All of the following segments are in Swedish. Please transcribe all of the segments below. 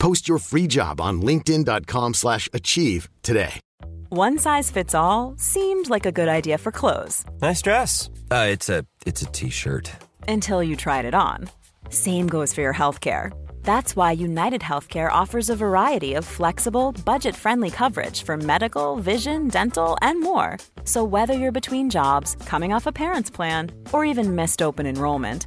Post your free job on linkedin.com/achieve slash achieve today. One size fits all seemed like a good idea for clothes Nice dress. Uh, it's a it's a t-shirt. until you tried it on. Same goes for your healthcare. That's why United Healthcare offers a variety of flexible, budget friendly coverage for medical, vision, dental, and more. So, whether you're between jobs, coming off a parent's plan, or even missed open enrollment,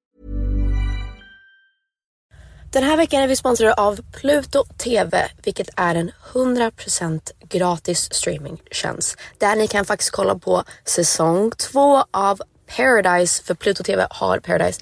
Den här veckan är vi sponsrade av Pluto TV, vilket är en 100% gratis streamingtjänst. Där ni kan faktiskt kolla på säsong två av Paradise, för Pluto TV har Paradise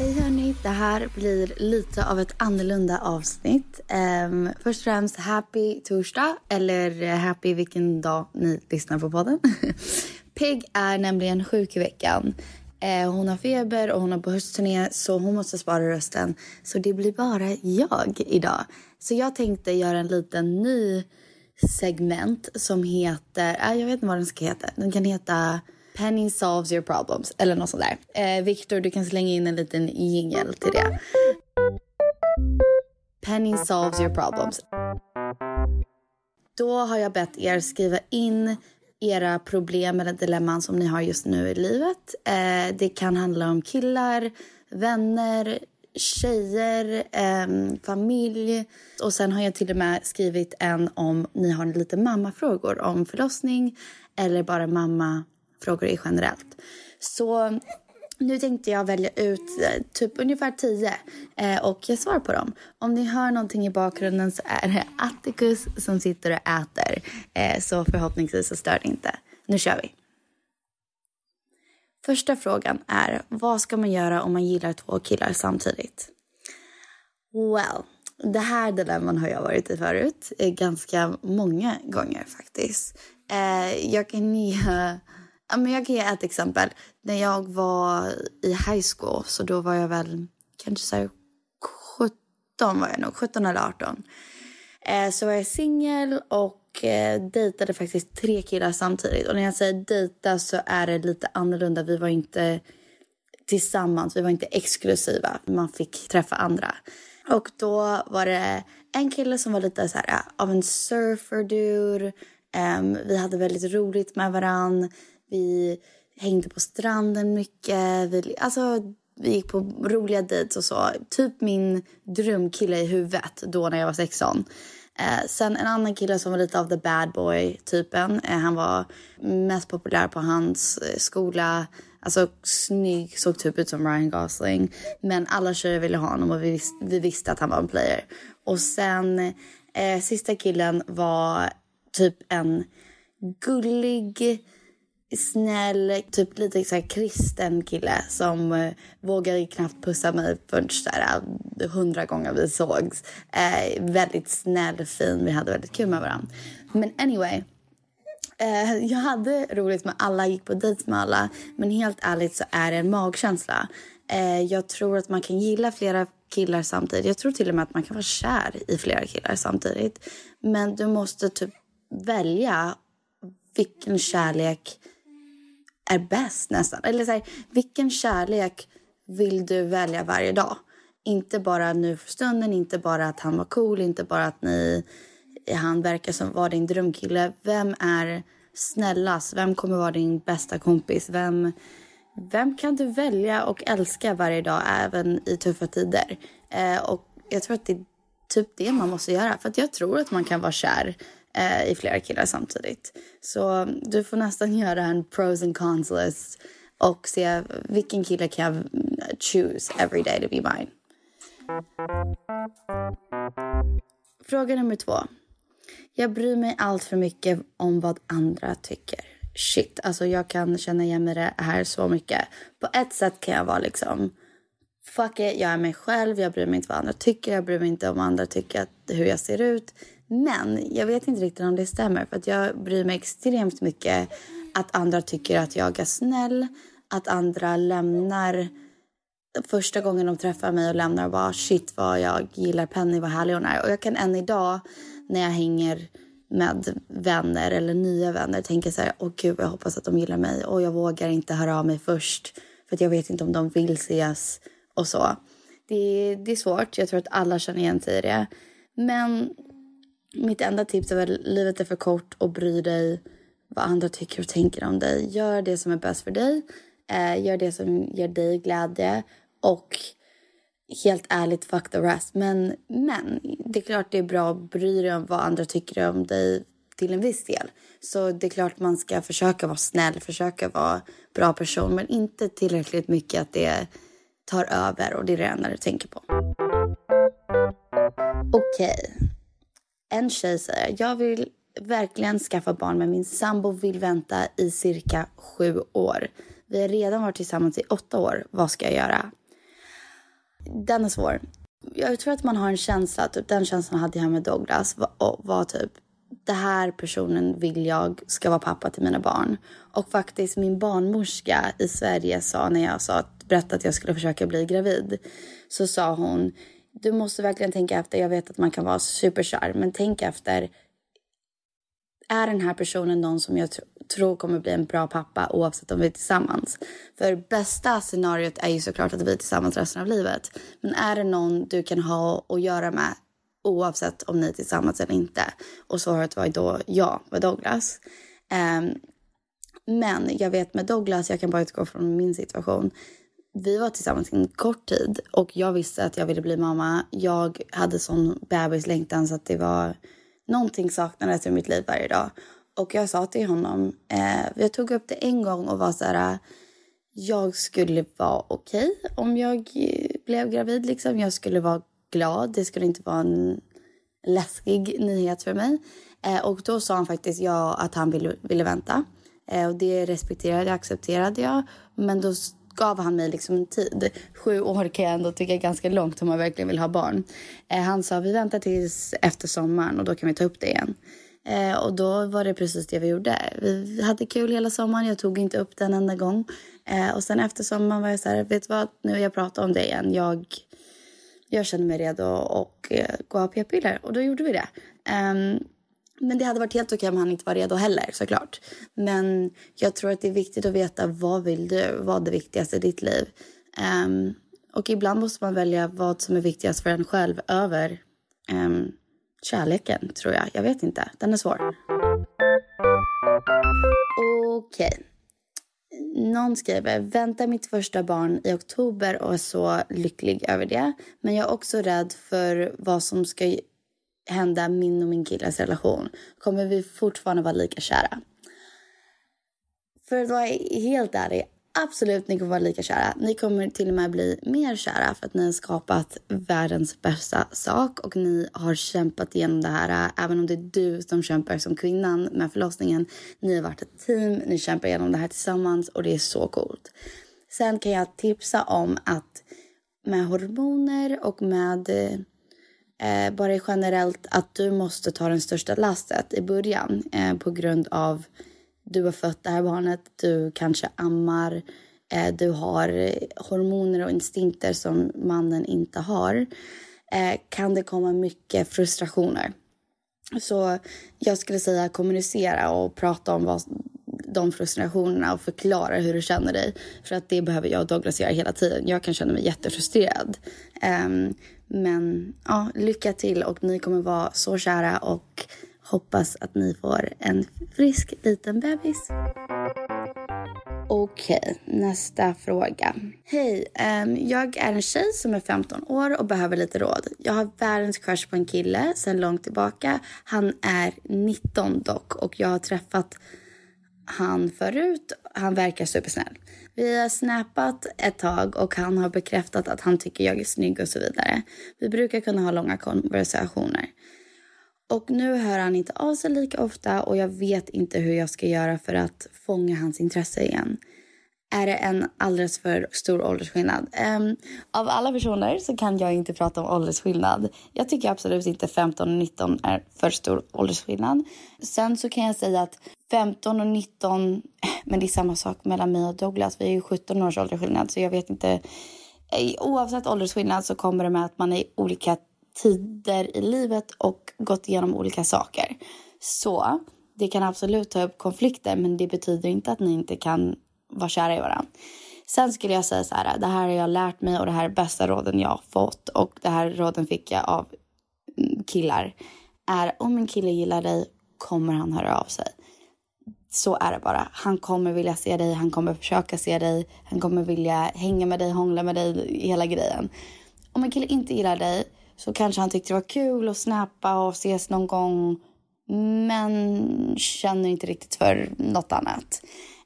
Hej hörni, det här blir lite av ett annorlunda avsnitt. Um, först och främst happy torsdag, eller eh, happy vilken dag ni lyssnar på podden. Pig är nämligen sjuk i veckan. Uh, hon har feber och hon har på höstturné så hon måste spara rösten. Så det blir bara jag idag. Så jag tänkte göra en liten ny segment som heter, Uh, jag vet inte vad den ska heta. Den kan heta Penny solves your problems eller något sånt där. Eh, Victor, du kan slänga in en liten jingel till det. Penny solves your problems. Då har jag bett er skriva in era problem eller dilemman som ni har just nu i livet. Eh, det kan handla om killar, vänner, tjejer, eh, familj. Och sen har jag till och med skrivit en om ni har lite mammafrågor om förlossning eller bara Frågor i generellt. Så nu tänkte jag välja ut eh, typ ungefär tio eh, och jag svarar på dem. Om ni hör någonting i bakgrunden så är det Atticus som sitter och äter. Eh, så förhoppningsvis så stör det inte. Nu kör vi. Första frågan är, vad ska man göra om man gillar två killar samtidigt? Well, det här dilemman har jag varit i förut. Ganska många gånger faktiskt. Jag kan ge men jag kan ge ett exempel. När jag var i high school, så då var jag väl kanske så 17 var jag nog, 17 eller 18. Eh, så var jag singel och eh, dejtade faktiskt tre killar samtidigt. Och när jag säger dejta så är det lite annorlunda. Vi var inte tillsammans, vi var inte exklusiva. Man fick träffa andra. Och då var det en kille som var lite så här, av en surfer-dude. Um, vi hade väldigt roligt med varann. Vi hängde på stranden mycket. Vi, alltså, vi gick på roliga dejter och så. Typ min drömkille i huvudet då när jag var 16. Eh, sen en annan kille som var lite av the bad boy-typen. Eh, han var mest populär på hans eh, skola. Alltså snygg, såg typ ut som Ryan Gosling. Men alla tjejer ville ha honom och vi, vis vi visste att han var en player. Och sen eh, sista killen var typ en gullig snäll, typ lite så här kristen kille som eh, vågade knappt pussa mig förrän där eh, hundra gånger vi sågs. Eh, väldigt snäll, fin, vi hade väldigt kul med varandra. Men anyway, eh, jag hade roligt med alla, gick på dejt med alla. Men helt ärligt så är det en magkänsla. Eh, jag tror att man kan gilla flera killar samtidigt. Jag tror till och med att man kan vara kär i flera killar samtidigt. Men du måste typ välja vilken kärlek är bäst nästan. Eller så här, vilken kärlek vill du välja varje dag? Inte bara nu för stunden, inte bara att han var cool, inte bara att ni, han verkar som var din drömkille. Vem är snällast? Vem kommer vara din bästa kompis? Vem, vem kan du välja och älska varje dag, även i tuffa tider? Eh, och jag tror att det är typ det man måste göra. För att jag tror att man kan vara kär eh, i flera killar samtidigt. Så du får nästan göra en pros and cons list och se vilken kille kan jag eh, choose every day to be mine. Fråga nummer två. Jag bryr mig allt för mycket om vad andra tycker. Shit, alltså jag kan känna igen mig det här så mycket. På ett sätt kan jag vara liksom fuck it, jag är mig själv, jag bryr mig inte vad andra tycker, jag bryr mig inte om andra tycker att, hur jag ser ut. Men jag vet inte riktigt om det stämmer för att jag bryr mig extremt mycket att andra tycker att jag är snäll, att andra lämnar första gången de träffar mig och lämnar och bara shit vad jag gillar Penny, vad härlig hon är. Och jag kan än idag när jag hänger med vänner eller nya vänner tänka så här, åh gud jag hoppas att de gillar mig och jag vågar inte höra av mig först för att jag vet inte om de vill ses och så. Det, det är svårt, jag tror att alla känner igen sig i det. Men mitt enda tips är väl livet är för kort och bry dig vad andra tycker och tänker om dig. Gör det som är bäst för dig. Eh, gör det som ger dig glädje och helt ärligt fuck the rest. Men, men det är klart det är bra att bry dig om vad andra tycker om dig till en viss del. Så det är klart man ska försöka vara snäll, försöka vara bra person men inte tillräckligt mycket att det tar över och det är det enda du tänker på. Okej. Okay. En tjej säger jag vill verkligen skaffa barn men min sambo vill vänta i cirka sju år. Vi har redan varit tillsammans i åtta år. Vad ska jag göra? Den är svår. Jag tror att man har en känsla, typ den känslan hade jag med Douglas, var, var typ det här personen vill jag ska vara pappa till mina barn. Och faktiskt min barnmorska i Sverige sa när jag sa att berättade att jag skulle försöka bli gravid så sa hon du måste verkligen tänka efter. Jag vet att man kan vara superkär, men tänk efter. Är den här personen någon som jag tr tror kommer bli en bra pappa oavsett om vi är tillsammans? För bästa scenariot är ju såklart att vi är tillsammans resten av livet. Men är det någon du kan ha att göra med oavsett om ni är tillsammans eller inte? Och svaret var då ja med Douglas. Um, men jag vet med Douglas, jag kan bara utgå från min situation vi var tillsammans en kort tid och jag visste att jag ville bli mamma. Jag hade sån bebislängtan så att det var någonting saknades i mitt liv varje dag. Och jag sa till honom, eh, jag tog upp det en gång och var så här, jag skulle vara okej okay om jag eh, blev gravid liksom. Jag skulle vara glad, det skulle inte vara en läskig nyhet för mig. Eh, och då sa han faktiskt ja att han ville, ville vänta. Eh, och det respekterade, accepterade jag. Men då gav han mig liksom en tid. Sju år kan jag ändå tycka är ganska långt om man verkligen vill ha barn. Eh, han sa vi väntar tills efter sommaren och då kan vi ta upp det igen. Eh, och då var det precis det vi gjorde. Vi hade kul hela sommaren. Jag tog inte upp den enda gång. Eh, och sen efter sommaren var jag så här, vet du vad, nu jag pratar om det igen. Jag, jag känner mig redo att eh, gå av p-piller. Och då gjorde vi det. Ehm, men det hade varit helt okej om han inte var redo heller såklart. Men jag tror att det är viktigt att veta vad vill du? Vad är det viktigaste i ditt liv? Um, och ibland måste man välja vad som är viktigast för en själv över um, kärleken, tror jag. Jag vet inte. Den är svår. Okej. Okay. Någon skriver, väntar mitt första barn i oktober och är så lycklig över det. Men jag är också rädd för vad som ska hända min och min killes relation. Kommer vi fortfarande vara lika kära? För att vara helt ärlig, absolut ni kommer vara lika kära. Ni kommer till och med bli mer kära för att ni har skapat världens bästa sak och ni har kämpat igenom det här. Även om det är du som kämpar som kvinnan med förlossningen. Ni har varit ett team, ni kämpar igenom det här tillsammans och det är så coolt. Sen kan jag tipsa om att med hormoner och med eh, eh, bara generellt att du måste ta den största lastet i början eh, på grund av du har fött det här barnet, du kanske ammar, eh, du har hormoner och instinkter som mannen inte har eh, kan det komma mycket frustrationer. Så jag skulle säga kommunicera och prata om vad, de frustrationerna och förklara hur du känner dig. För att det behöver jag och Douglas göra hela tiden. Jag kan känna mig jättefrustrerad. Um, men ja, lycka till och ni kommer vara så kära och hoppas att ni får en frisk liten bebis. Okej, okay, nästa fråga. Hej, um, jag är en tjej som är 15 år och behöver lite råd. Jag har världens crush på en kille sedan långt tillbaka. Han är 19 dock och jag har träffat han förut. Han verkar supersnäll. Vi har snappat ett tag och han har bekräftat att han tycker jag är snygg och så vidare. Vi brukar kunna ha långa konversationer. Och nu hör han inte av sig lika ofta och jag vet inte hur jag ska göra för att fånga hans intresse igen. Är det en alldeles för stor åldersskillnad? Um, av alla personer så kan jag inte prata om åldersskillnad. Jag tycker absolut inte 15 och 19 är för stor åldersskillnad. Sen så kan jag säga att 15 och 19, men det är samma sak mellan mig och Douglas. Vi är ju 17 års åldersskillnad så jag vet inte. Eh, oavsett åldersskillnad så kommer det med att man är i olika tider i livet och gått igenom olika saker. Så det kan absolut ta upp konflikter men det betyder inte att ni inte kan vara kära i varandra. Sen skulle jag säga så här, det här har jag lärt mig och det här är bästa råden jag har fått och det här råden fick jag av mm, killar. Är om en kille gillar dig kommer han höra av sig. Så är det bara. Han kommer vilja se dig, han kommer försöka se dig, han kommer vilja hänga med dig, hångla med dig, hela grejen. Om en kille inte gillar dig så kanske han tyckte det var kul att snappa och ses någon gång men känner inte riktigt för något annat.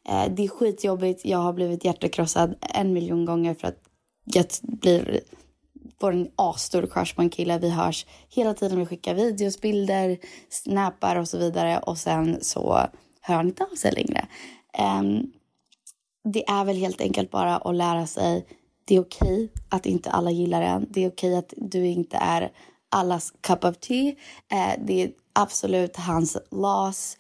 Eh, det är skitjobbigt. Jag har blivit hjärtekrossad en miljon gånger för att jag blir, får en asstor crush på en kille. Vi hörs hela tiden. Vi skickar videos, bilder, snappar och så vidare. Och sen så hör han inte av sig längre. Um, det är väl helt enkelt bara att lära sig. Det är okej okay att inte alla gillar en. Det är okej okay att du inte är allas cup of tea. Uh, det är absolut hans loss.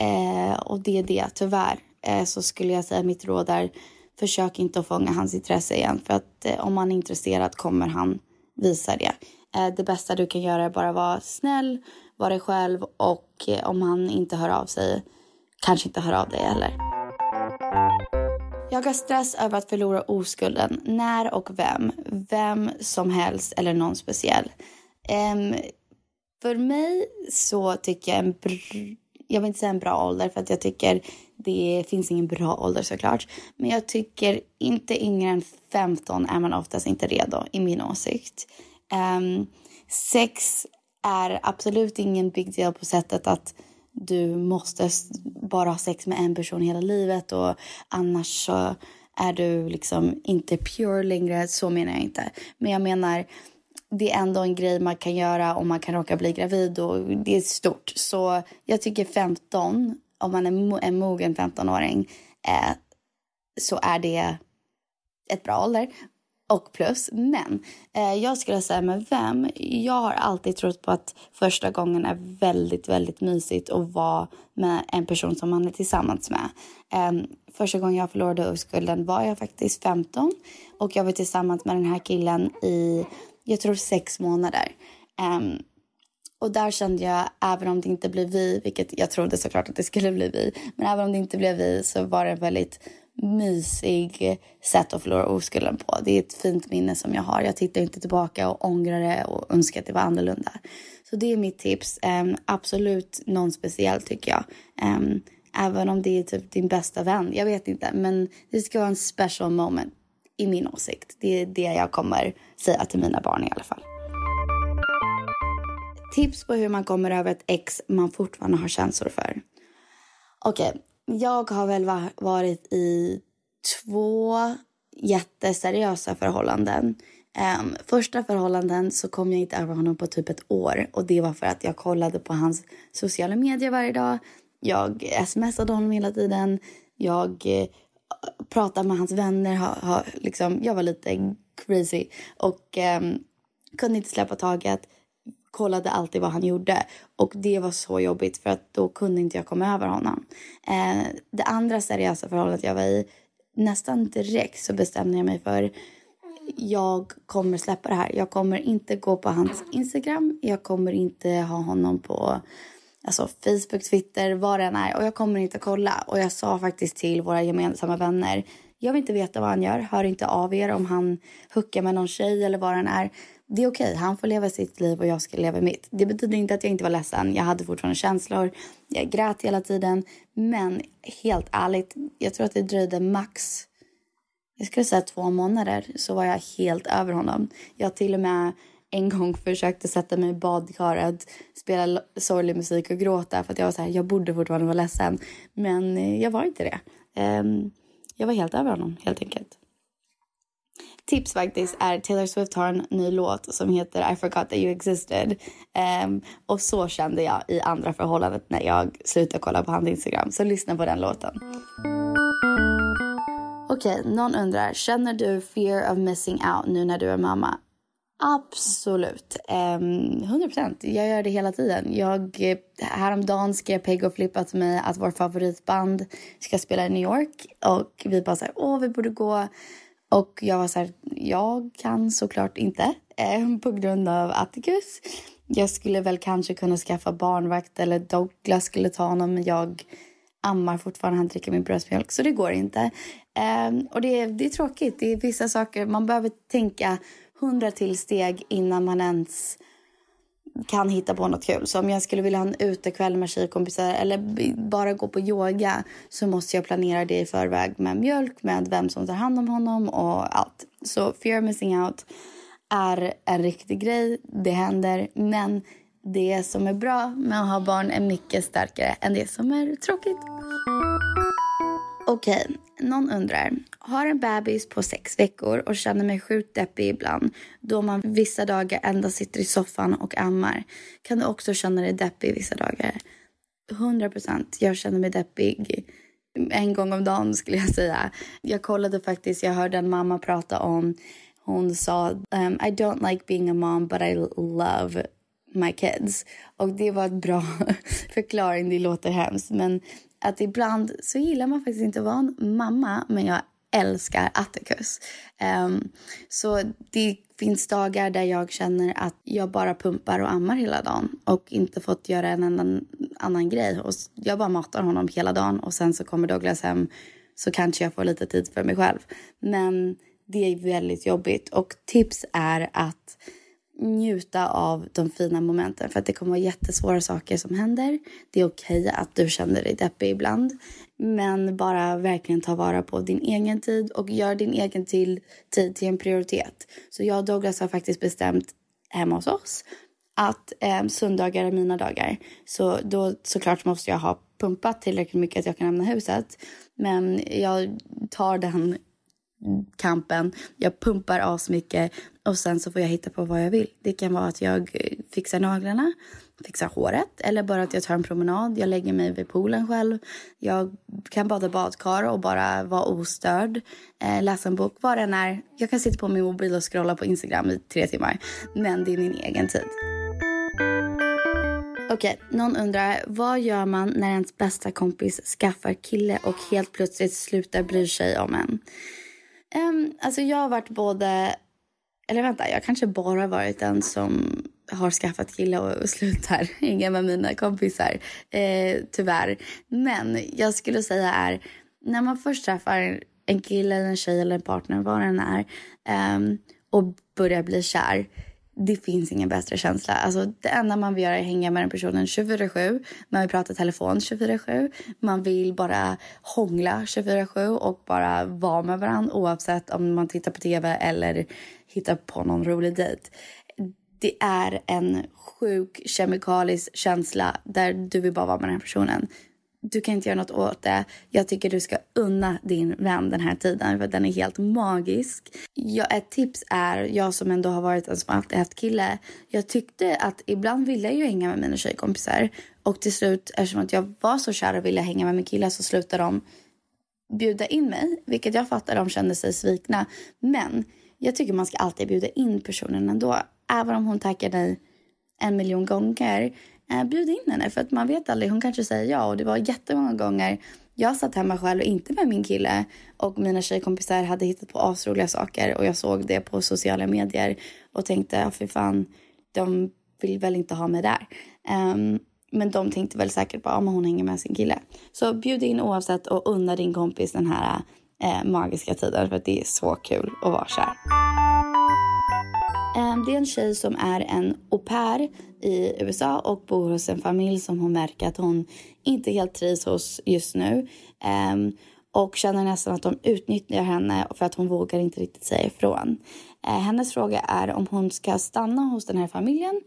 Uh, och det är det, tyvärr. Eh, så skulle jag säga mitt råd är försök inte att fånga hans intresse igen för att eh, om han är intresserad kommer han visa det. Eh, det bästa du kan göra är bara vara snäll, vara dig själv och om han inte hör av sig kanske inte hör av dig heller. Jag har stress över att förlora oskulden. När och vem? Vem som helst eller någon speciell. Um, för mig så tycker jag en jag vill inte säga en bra ålder för att jag tycker det finns ingen bra ålder såklart. Men jag tycker inte yngre än 15 är man oftast inte redo i min åsikt. Um, sex är absolut ingen big deal på sättet att du måste bara ha sex med en person hela livet och annars så är du liksom inte pure längre. Så menar jag inte. Men jag menar det är ändå en grej man kan göra om man kan råka bli gravid och det är stort. Så jag tycker 15, om man är en mogen 15-åring, eh, så är det ett bra ålder. och plus. Men eh, jag skulle säga med vem? Jag har alltid trott på att första gången är väldigt, väldigt mysigt att vara med en person som man är tillsammans med. Eh, första gången jag förlorade oskulden var jag faktiskt 15 och jag var tillsammans med den här killen i, jag tror sex månader. Um, och där kände jag, även om det inte blev vi, vilket jag trodde såklart att det skulle bli vi, men även om det inte blev vi så var det väldigt mysig sätt att förlora oskulden på. Det är ett fint minne som jag har. Jag tittar inte tillbaka och ångrar det och önskar att det var annorlunda. Så det är mitt tips. Um, absolut någon speciell tycker jag. Um, även om det är typ din bästa vän. Jag vet inte, men det ska vara en special moment i min åsikt. Det är det jag kommer säga till mina barn i alla fall. Tips på hur man kommer över ett ex man fortfarande har känslor för. Okej, okay, jag har väl varit i två jätteseriösa förhållanden. Um, första förhållanden så kom jag inte över honom på typ ett år och det var för att jag kollade på hans sociala medier varje dag. Jag smsade honom hela tiden. Jag eh, Prata med hans vänner. Ha, ha, liksom, jag var lite crazy och eh, kunde inte släppa taget kollade alltid vad han gjorde. Och det var så jobbigt för att då kunde inte jag komma över honom. Eh, det andra seriösa förhållandet jag var i, nästan direkt så bestämde jag mig för jag kommer släppa det här. Jag kommer inte gå på hans Instagram. Jag kommer inte ha honom på alltså Facebook, Twitter, vad det än är. Och jag kommer inte kolla. Och jag sa faktiskt till våra gemensamma vänner. Jag vill inte veta vad han gör. Hör inte av er om han huckar med någon tjej eller vad den är det är okej. Okay. Han får leva sitt liv och jag ska leva mitt. Det betyder inte att jag inte var ledsen. Jag hade fortfarande känslor. Jag grät hela tiden. Men helt ärligt, jag tror att det dröjde max jag skulle säga två månader så var jag helt över honom. Jag till och med en gång försökte sätta mig i badkaret, spela sorglig musik och gråta för att jag var så här, jag borde fortfarande vara ledsen. Men eh, jag var inte det. Ehm, jag var helt över honom helt enkelt tips faktiskt är Taylor Swift har en ny låt som heter I forgot that you existed. Um, och så kände jag i andra förhållandet när jag slutade kolla på hans Instagram. Så lyssna på den låten. Okej, okay, någon undrar, känner du fear of missing out nu när du är mamma? Absolut. Ehm, um, 100 procent. Jag gör det hela tiden. Jag, eh, häromdagen skrev Peg och Flippa till mig att vår favoritband ska spela i New York. Och vi bara så här, åh vi borde gå och jag var så här, jag kan såklart inte um, på grund av Atticus. Jag skulle väl kanske kunna skaffa barnvakt eller Douglas skulle ta honom men jag ammar fortfarande, han dricker min bröstmjölk så det går inte. Um, och det det är tråkigt, det är vissa saker, man behöver tänka hundra till steg innan man ens kan hitta på något kul. Så om jag skulle vilja ha en utekväll med tjejkompisar eller bara gå på yoga så måste jag planera det i förväg med mjölk, med vem som tar hand om honom och allt. Så fear of missing out är en riktig grej. Det händer. Men det som är bra med att ha barn är mycket starkare än det som är tråkigt. Okej, okay. någon undrar. Har en bebis på sex veckor och känner mig sjukt deppig ibland då man vissa dagar endast sitter i soffan och ammar. Kan du också känna dig deppig vissa dagar? 100 procent. Jag känner mig deppig en gång om dagen skulle jag säga. Jag kollade faktiskt, jag hörde en mamma prata om, hon sa um, I don't like being a mom but I love my kids. Och det var en bra förklaring, det låter hemskt men att ibland så gillar man faktiskt inte att vara en mamma men jag älskar Atticus. Um, ehm, så det finns dagar där jag känner att jag bara pumpar och ammar hela dagen och inte fått göra en annan, annan grej. Och jag bara matar honom hela dagen och sen så kommer Douglas hem så kanske jag får lite tid för mig själv. Men det är väldigt jobbigt och tips är att njuta av de fina momenten för att det kommer vara jättesvåra saker som händer. Det är okej okay att du känner dig deppig ibland, men bara verkligen ta vara på din egen tid och gör din egen till, tid till en prioritet. Så jag och Douglas har faktiskt bestämt hemma hos oss att eh, söndagar är mina dagar. Så då såklart måste jag ha pumpat tillräckligt mycket att jag kan lämna huset. Men jag tar den kampen. Jag pumpar asmycket och sen så får jag hitta på vad jag vill. Det kan vara att jag eh, fixar naglarna, fixar håret eller bara att jag tar en promenad. Jag lägger mig vid poolen själv. Jag kan bada badkar och bara vara ostörd. Eh, läsa en bok, vad den är. Jag kan sitta på min mobil och scrolla på Instagram i tre timmar. Men det är min egen tid. Okej, okay, någon undrar vad gör man när ens bästa kompis skaffar kille och helt plötsligt slutar bry sig om en? Um, alltså jag har varit både, eller vänta, jag kanske bara varit den som har skaffat kille och slutar hänga med mina kompisar. Eh, tyvärr. Men jag skulle säga är när man först träffar en kille eller en tjej eller en partner, vad den är, um, och börjar bli kär det finns ingen bättre känsla. Alltså, det enda man vill göra är hänga med den personen 24-7. Man vill prata telefon 24-7. Man vill bara hångla 24-7 och bara vara med varandra oavsett om man tittar på tv eller hittar på någon rolig dejt. Det är en sjuk kemikalisk känsla där du vill bara vara med den här personen du kan inte göra något åt det. Jag tycker du ska unna din vän den här tiden för den är helt magisk. Ja, ett tips är, jag som ändå har varit en som alltid haft kille. Jag tyckte att ibland ville jag ju hänga med mina tjejkompisar och till slut eftersom att jag var så kär och ville hänga med min kille så slutade de bjuda in mig, vilket jag fattar de kände sig svikna. Men jag tycker man ska alltid bjuda in personen ändå, även om hon tackar nej en miljon gånger eh, bjud in henne för att man vet aldrig. Hon kanske säger ja och det var jättemånga gånger jag satt hemma själv och inte med min kille och mina tjejkompisar hade hittat på asroliga saker och jag såg det på sociala medier och tänkte, ah, ja för fan, de vill väl inte ha mig där. Um, men de tänkte väl säkert bara, ah, om hon hänger med sin kille. Så bjud in oavsett och unna din kompis den här eh, magiska tiden för att det är så kul att vara kär. Ehm, det är en tjej som är en au pair i USA och bor hos en familj som hon märker att hon inte helt trivs hos just nu. Ehm, och känner nästan att de utnyttjar henne för att hon vågar inte riktigt säga ifrån. Eh, hennes fråga är om hon ska stanna hos den här familjen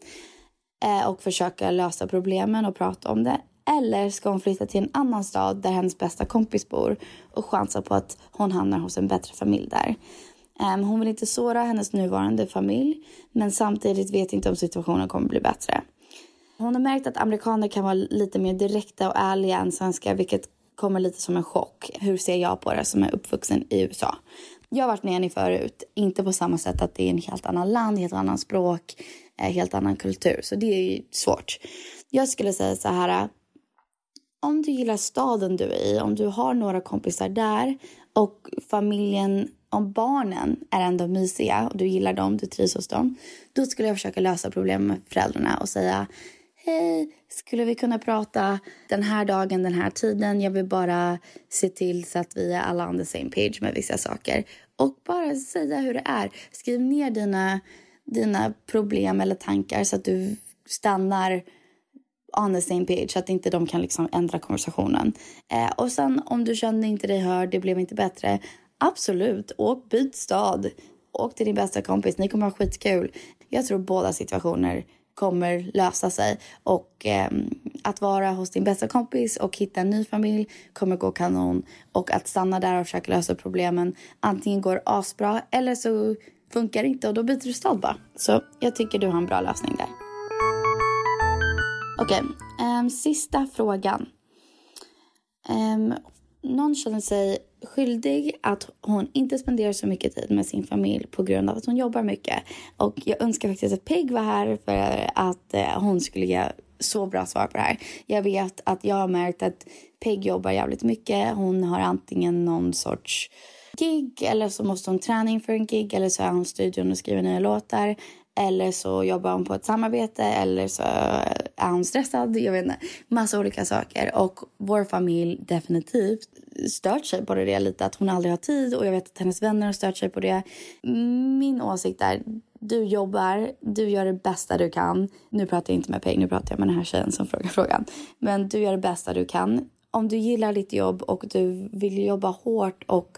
eh, och försöka lösa problemen och prata om det. Eller ska hon flytta till en annan stad där hennes bästa kompis bor och chansa på att hon hamnar hos en bättre familj där. Um, hon vill inte såra hennes nuvarande familj men samtidigt vet inte om situationen kommer bli bättre. Hon har märkt att amerikaner kan vara lite mer direkta och ärliga än svenskar vilket kommer lite som en chock. Hur ser jag på det som är uppvuxen i USA? Jag har varit med henne förut, inte på samma sätt att det är en helt annan land, helt annan språk, eh, helt annan kultur. Så det är ju svårt. Jag skulle säga så här. Om du gillar staden du är i, om du har några kompisar där och familjen om barnen är ändå mysiga och du gillar dem, du trivs hos dem, då skulle jag försöka lösa problemet med föräldrarna och säga Hej, skulle vi kunna prata den här dagen, den här tiden? Jag vill bara se till så att vi är alla on the same page med vissa saker. Och bara säga hur det är. Skriv ner dina, dina problem eller tankar så att du stannar on the same page så att inte de kan liksom ändra konversationen. Eh, och sen om du kände inte dig hörd, det blev inte bättre, Absolut, åk byt stad. Åk till din bästa kompis, ni kommer ha skitkul. Jag tror båda situationer kommer lösa sig och eh, att vara hos din bästa kompis och hitta en ny familj kommer gå kanon och att stanna där och försöka lösa problemen antingen går asbra eller så funkar det inte och då byter du stad bara. Så jag tycker du har en bra lösning där. Okej, okay, um, sista frågan. Um, någon känner sig skyldig att hon inte spenderar så mycket tid med sin familj på grund av att hon jobbar mycket. Och jag önskar faktiskt att Peg var här för att eh, hon skulle ge så bra svar på det här. Jag vet att jag har märkt att Peg jobbar jävligt mycket. Hon har antingen någon sorts gig eller så måste hon träna inför en gig eller så är hon i studion och skriver nya låtar. Eller så jobbar hon på ett samarbete eller så är hon stressad. Jag vet inte. Massa olika saker. Och vår familj definitivt stört sig på det lite. Att hon aldrig har tid och jag vet att hennes vänner har stört sig på det. Min åsikt är du jobbar, du gör det bästa du kan. Nu pratar jag inte med Peg, nu pratar jag med den här tjejen som frågar frågan. Men du gör det bästa du kan. Om du gillar ditt jobb och du vill jobba hårt och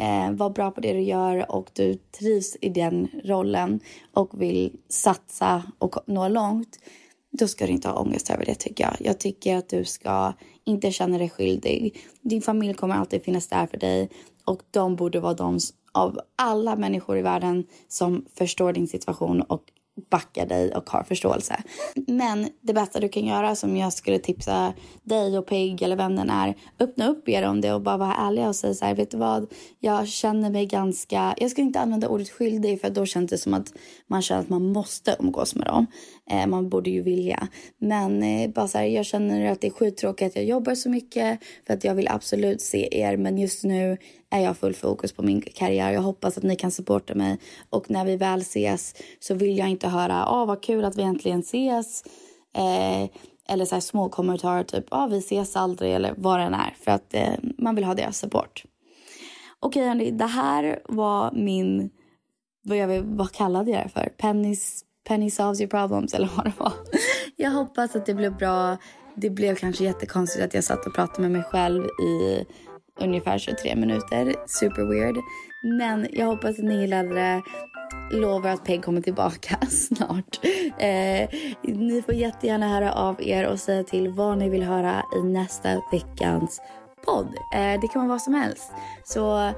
eh, vara bra på det du gör och du trivs i den rollen och vill satsa och nå långt, då ska du inte ha ångest över det tycker jag. Jag tycker att du ska inte känna dig skyldig. Din familj kommer alltid finnas där för dig och de borde vara de av alla människor i världen som förstår din situation och backar dig och har förståelse. Men det bästa du kan göra som jag skulle tipsa dig och Peg eller vem den är öppna upp er om det och bara vara ärliga och säga så här, vet du vad, jag känner mig ganska, jag ska inte använda ordet skyldig för då känns det som att man känner att man måste umgås med dem. Eh, man borde ju vilja. Men eh, bara så här, jag känner att det är skittråkigt att jag jobbar så mycket för att jag vill absolut se er men just nu är jag full fokus på min karriär. Jag hoppas att ni kan supporta mig och när vi väl ses så vill jag inte höra åh vad kul att vi äntligen ses. Eh, eller så här små kommentarer typ ja vi ses aldrig eller vad det än är för att eh, man vill ha deras support. Okej okay, det här var min, vad, jag, vad kallade jag det för? Pennys penny solves your problems eller vad det var. Jag hoppas att det blev bra. Det blev kanske jättekonstigt att jag satt och pratade med mig själv i ungefär 23 minuter. Super weird. Men jag hoppas att ni gillade det. Lovar att Peg kommer tillbaka snart. Eh, ni får jättegärna höra av er och säga till vad ni vill höra i nästa veckans podd. Eh, det kan vara vad som helst. Så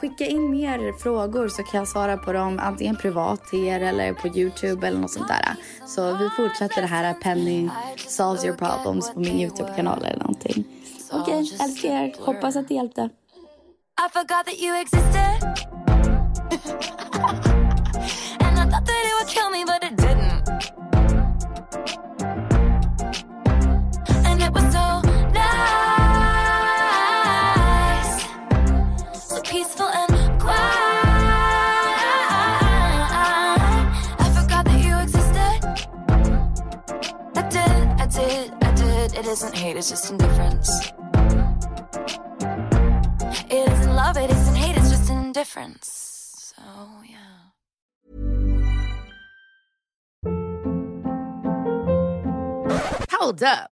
skicka in mer frågor så kan jag svara på dem antingen privat till er eller på Youtube eller något sånt där. Så vi fortsätter det här Penny solves your problems på min Youtube-kanal eller någonting. Okej, okay, älskar er. Hoppas att det hjälpte. I forgot that you existed And I thought that it would kill me but isn't hate, it's just indifference it isn't love, it isn't hate, it's just indifference. So, yeah. Hold up.